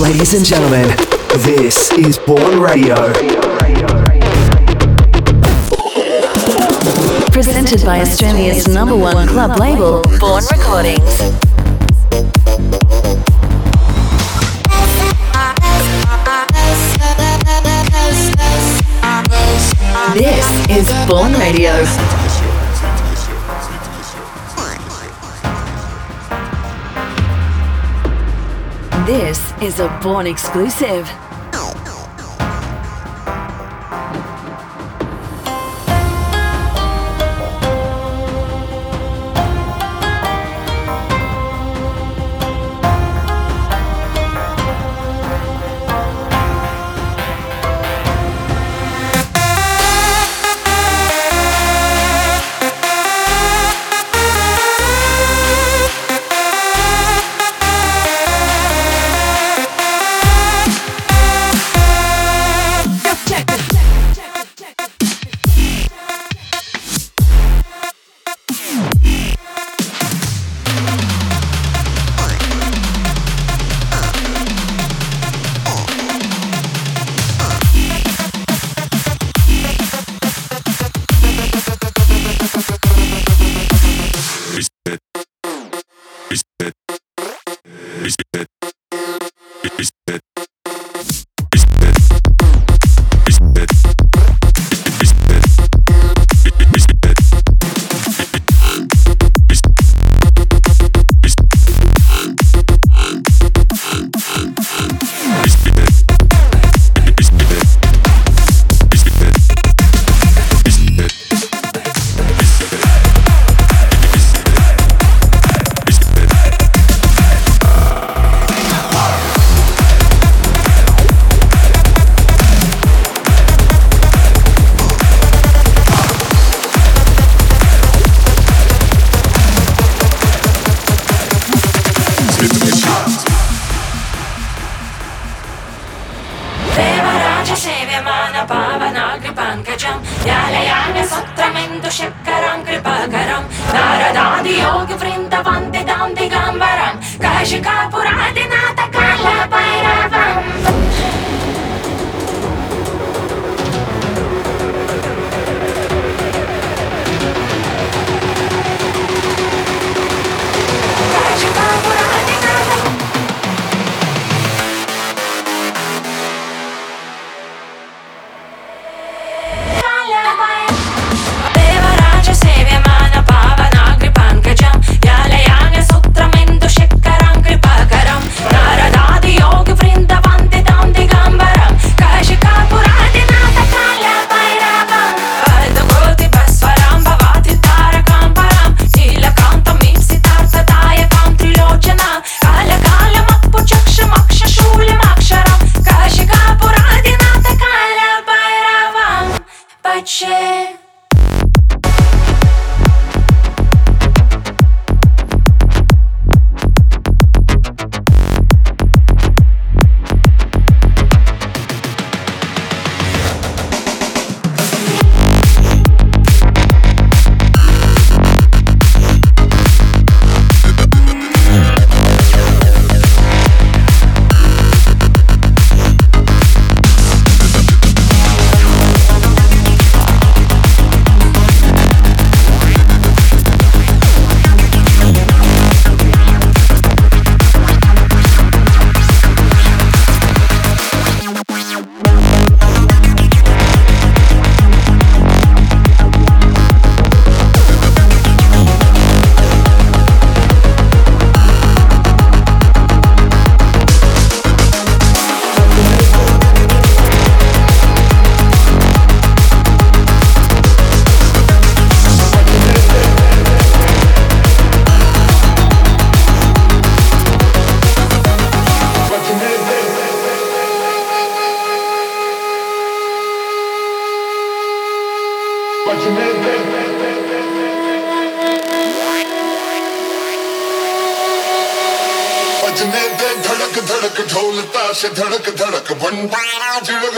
Ladies and gentlemen, this is Bourne Radio. Presented by Australia's number one club label, Bourne Recordings. This is Bourne Radio. This is a Bourne exclusive.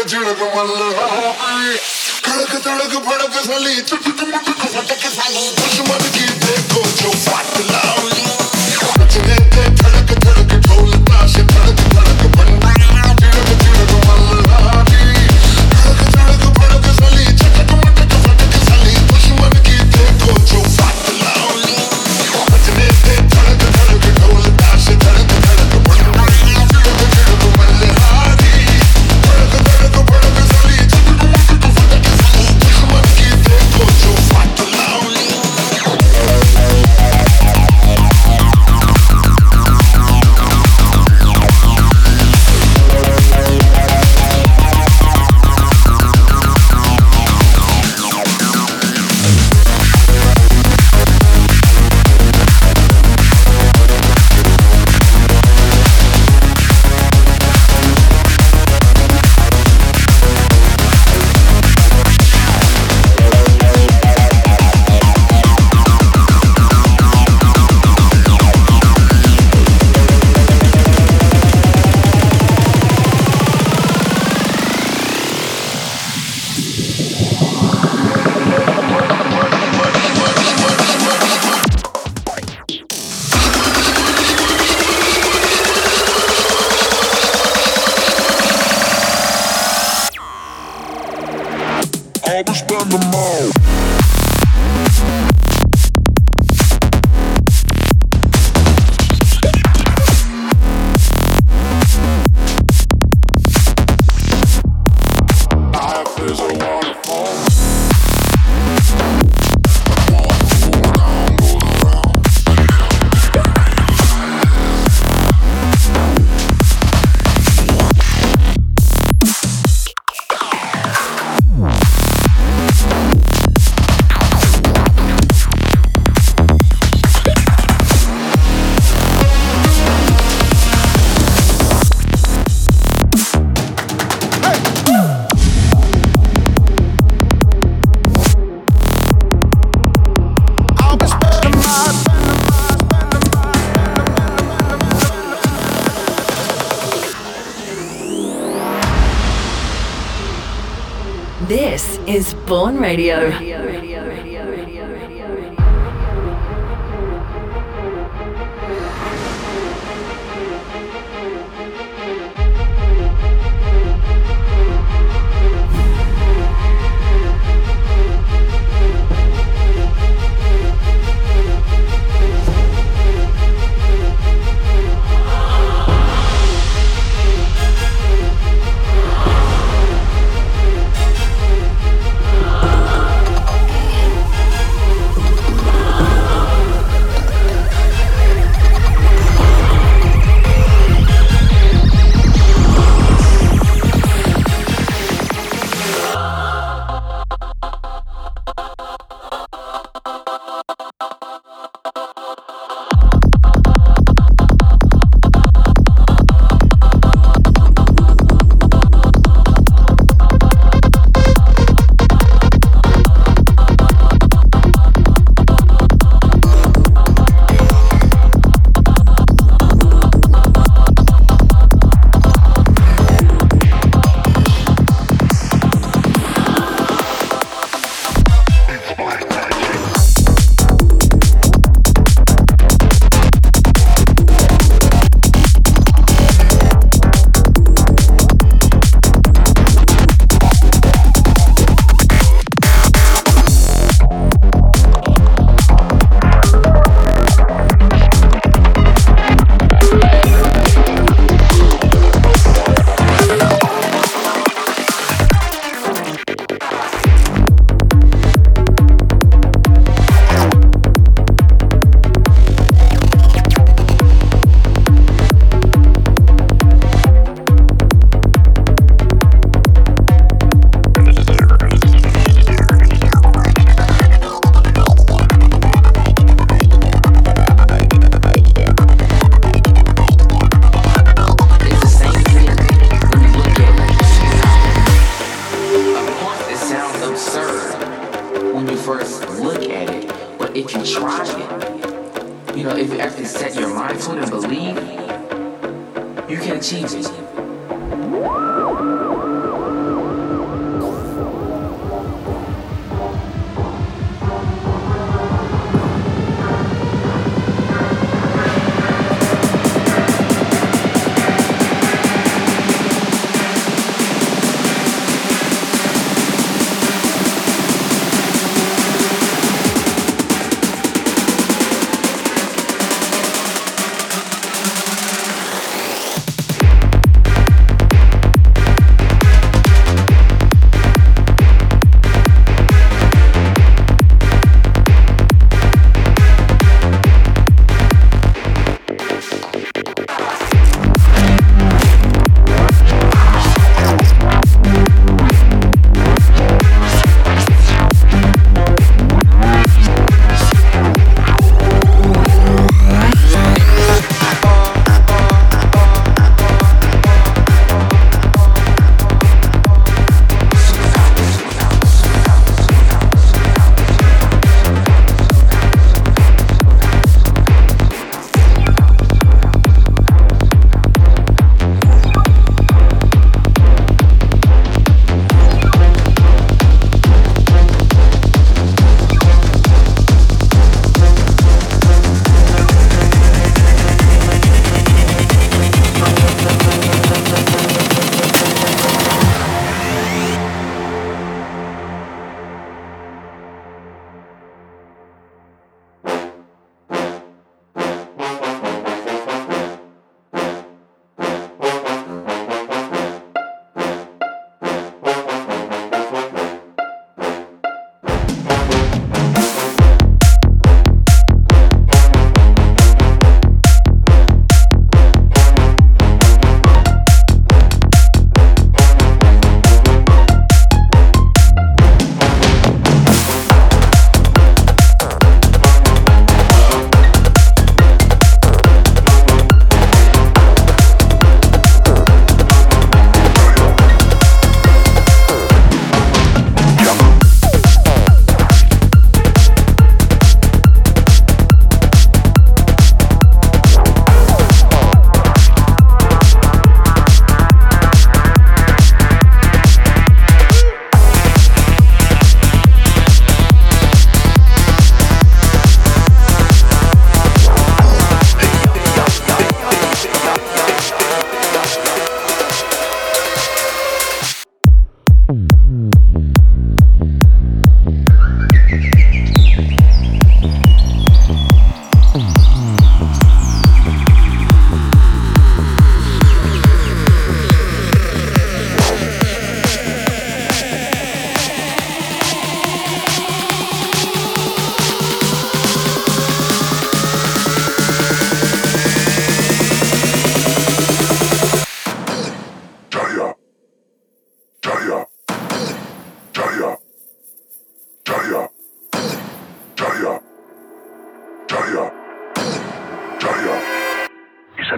ஜனகம் அல்ல கடக்க தடக்கு படக்க சலி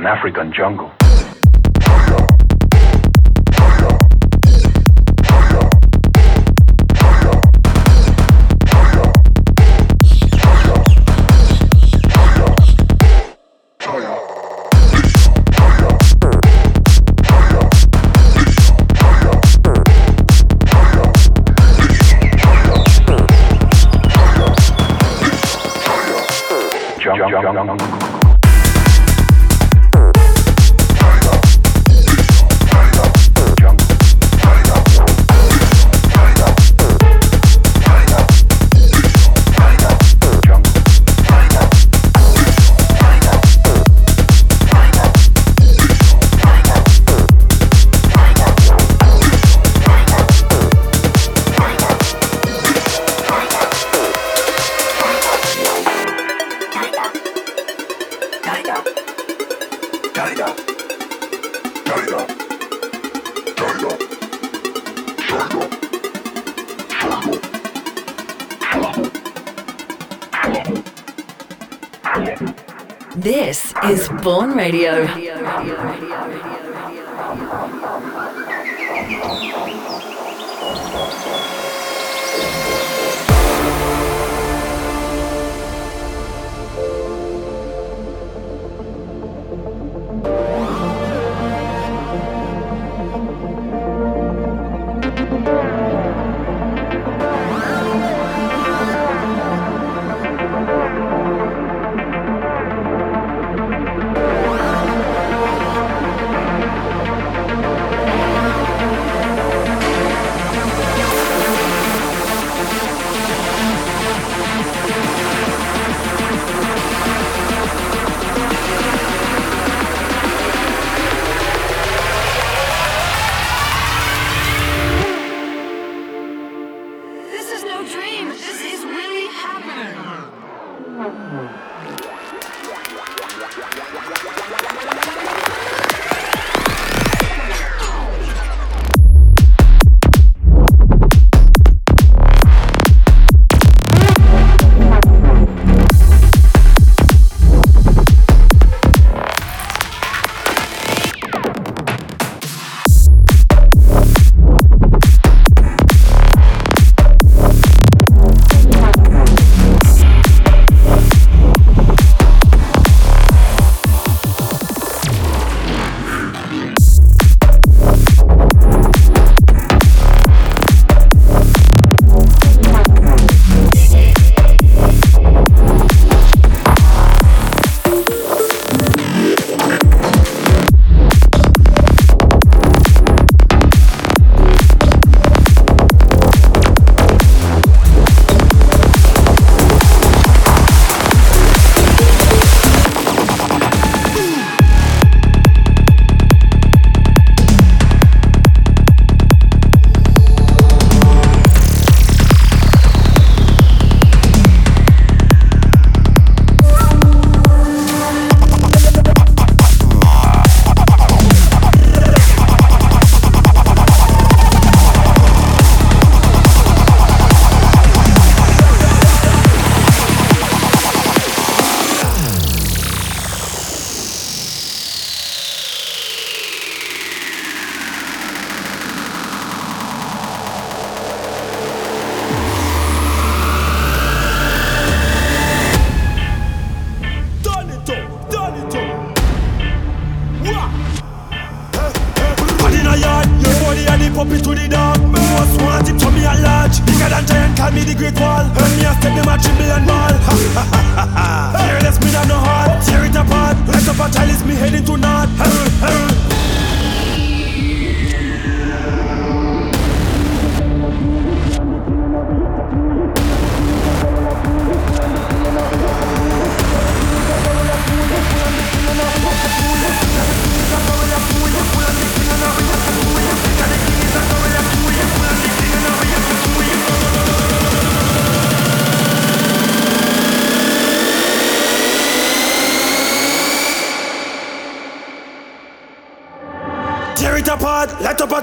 African jungle. The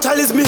level we at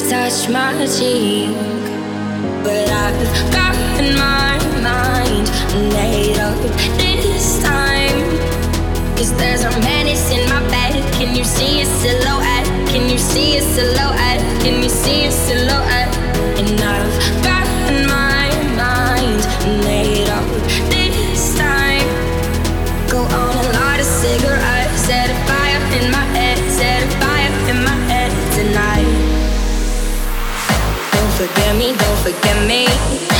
touch my cheek, but I've got in my mind made up this time. Cause there's a menace in my bed. Can you see a silhouette? Can you see a silhouette? Can you see a silhouette? And I've One, two, three, let's go.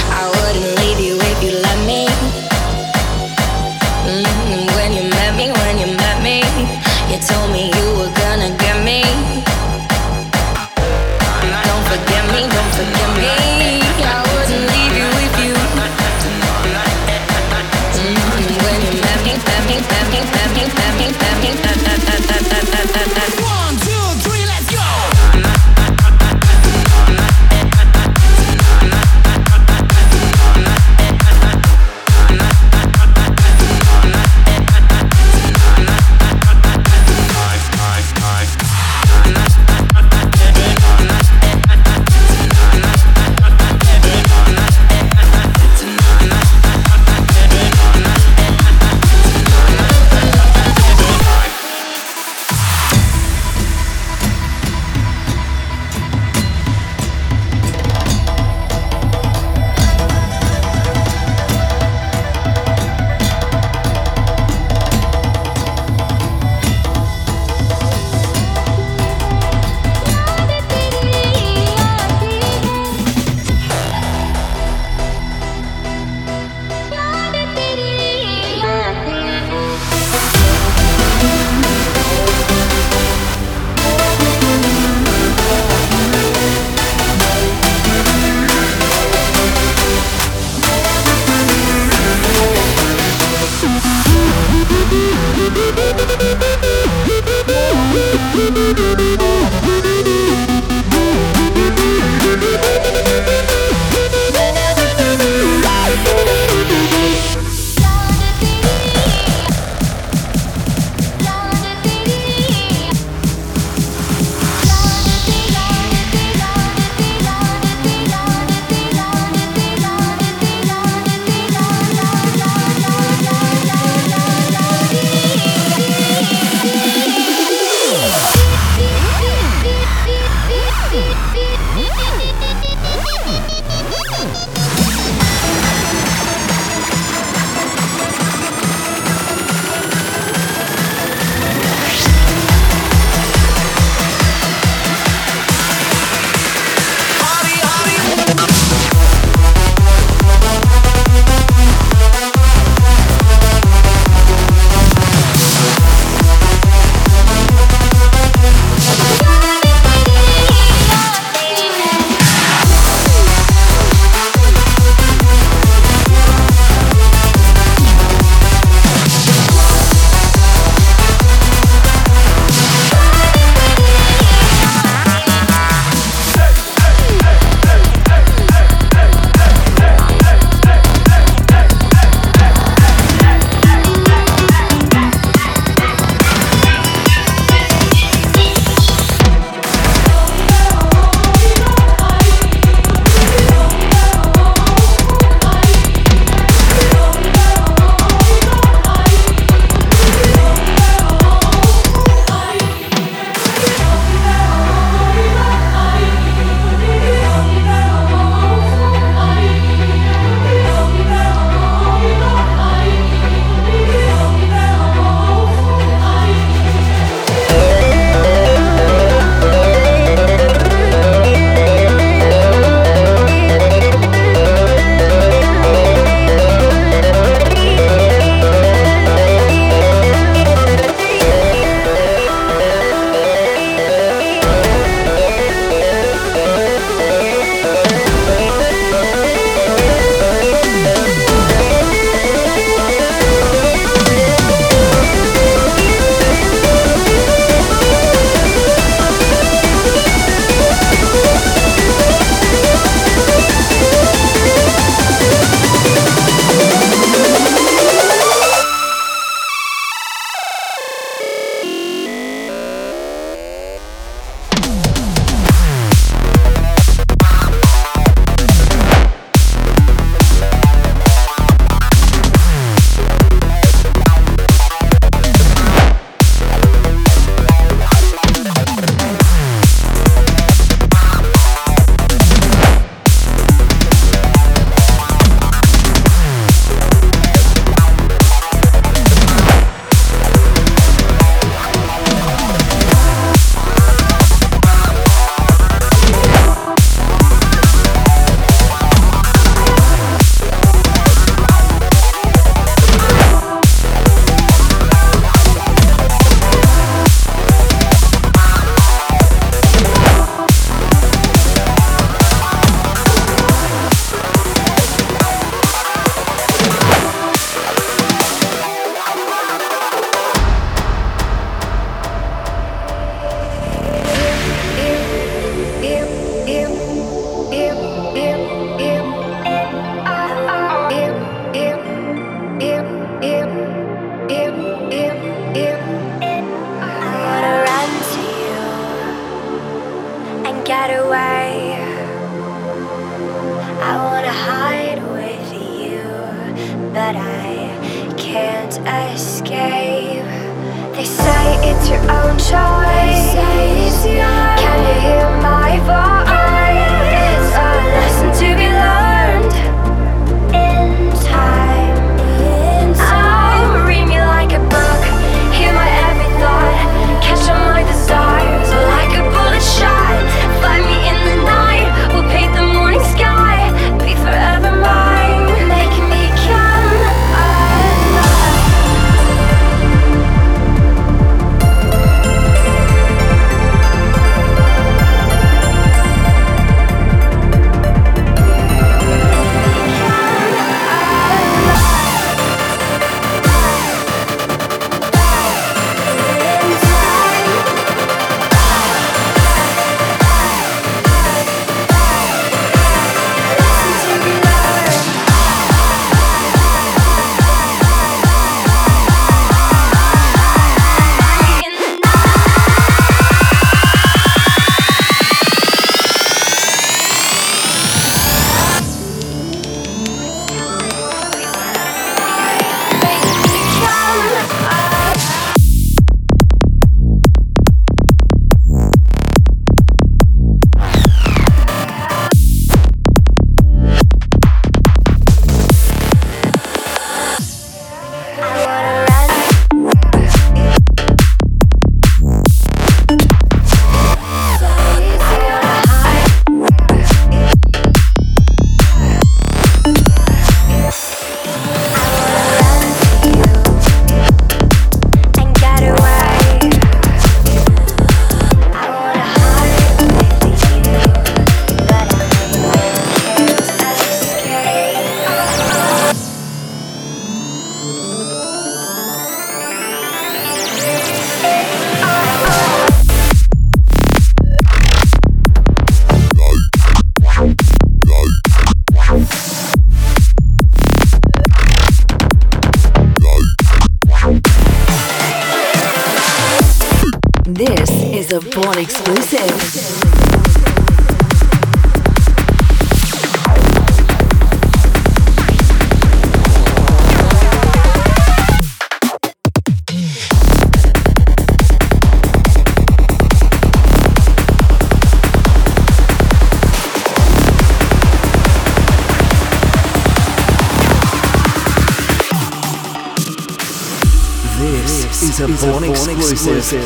exclusive.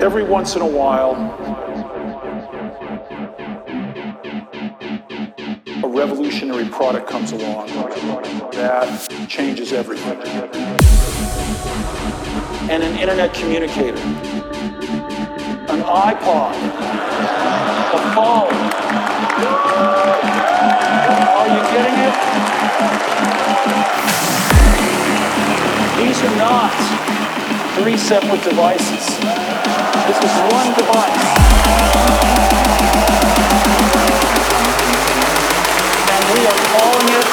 every once in a while, a revolutionary product comes along that changes everything. And an internet communicator iPod, the phone. Are you getting it? These are not three separate devices. This is one device. And we are calling it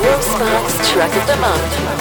World Sparks Track of the Month.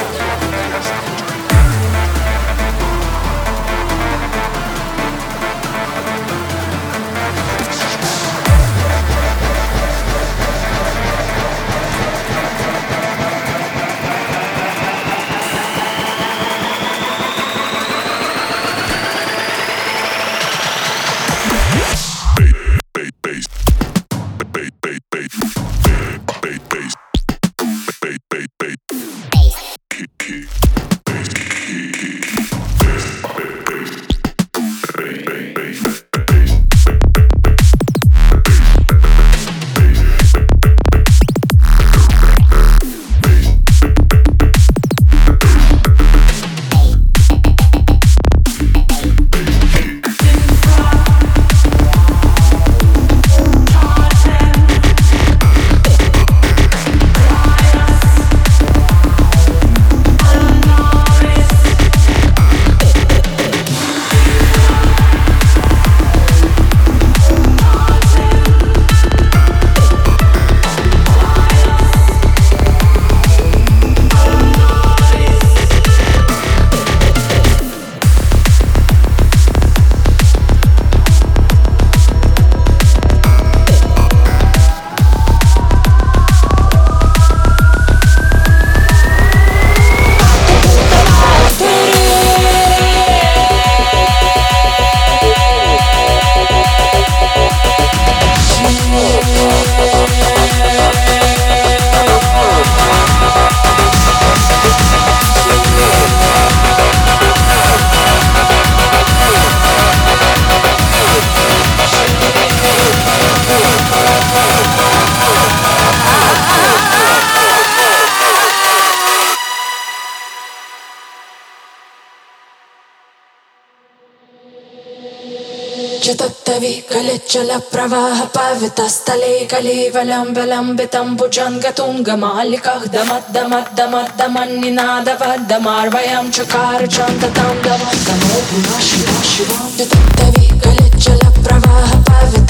जलप्रवाह पर्वतस्तले कले वलं बलम्बि तम्बुजं गतुङ्गमालिकदमद्दमद्दमन्निनादमार्वयां चकार चन्दतं दमेव जलप्रवाहः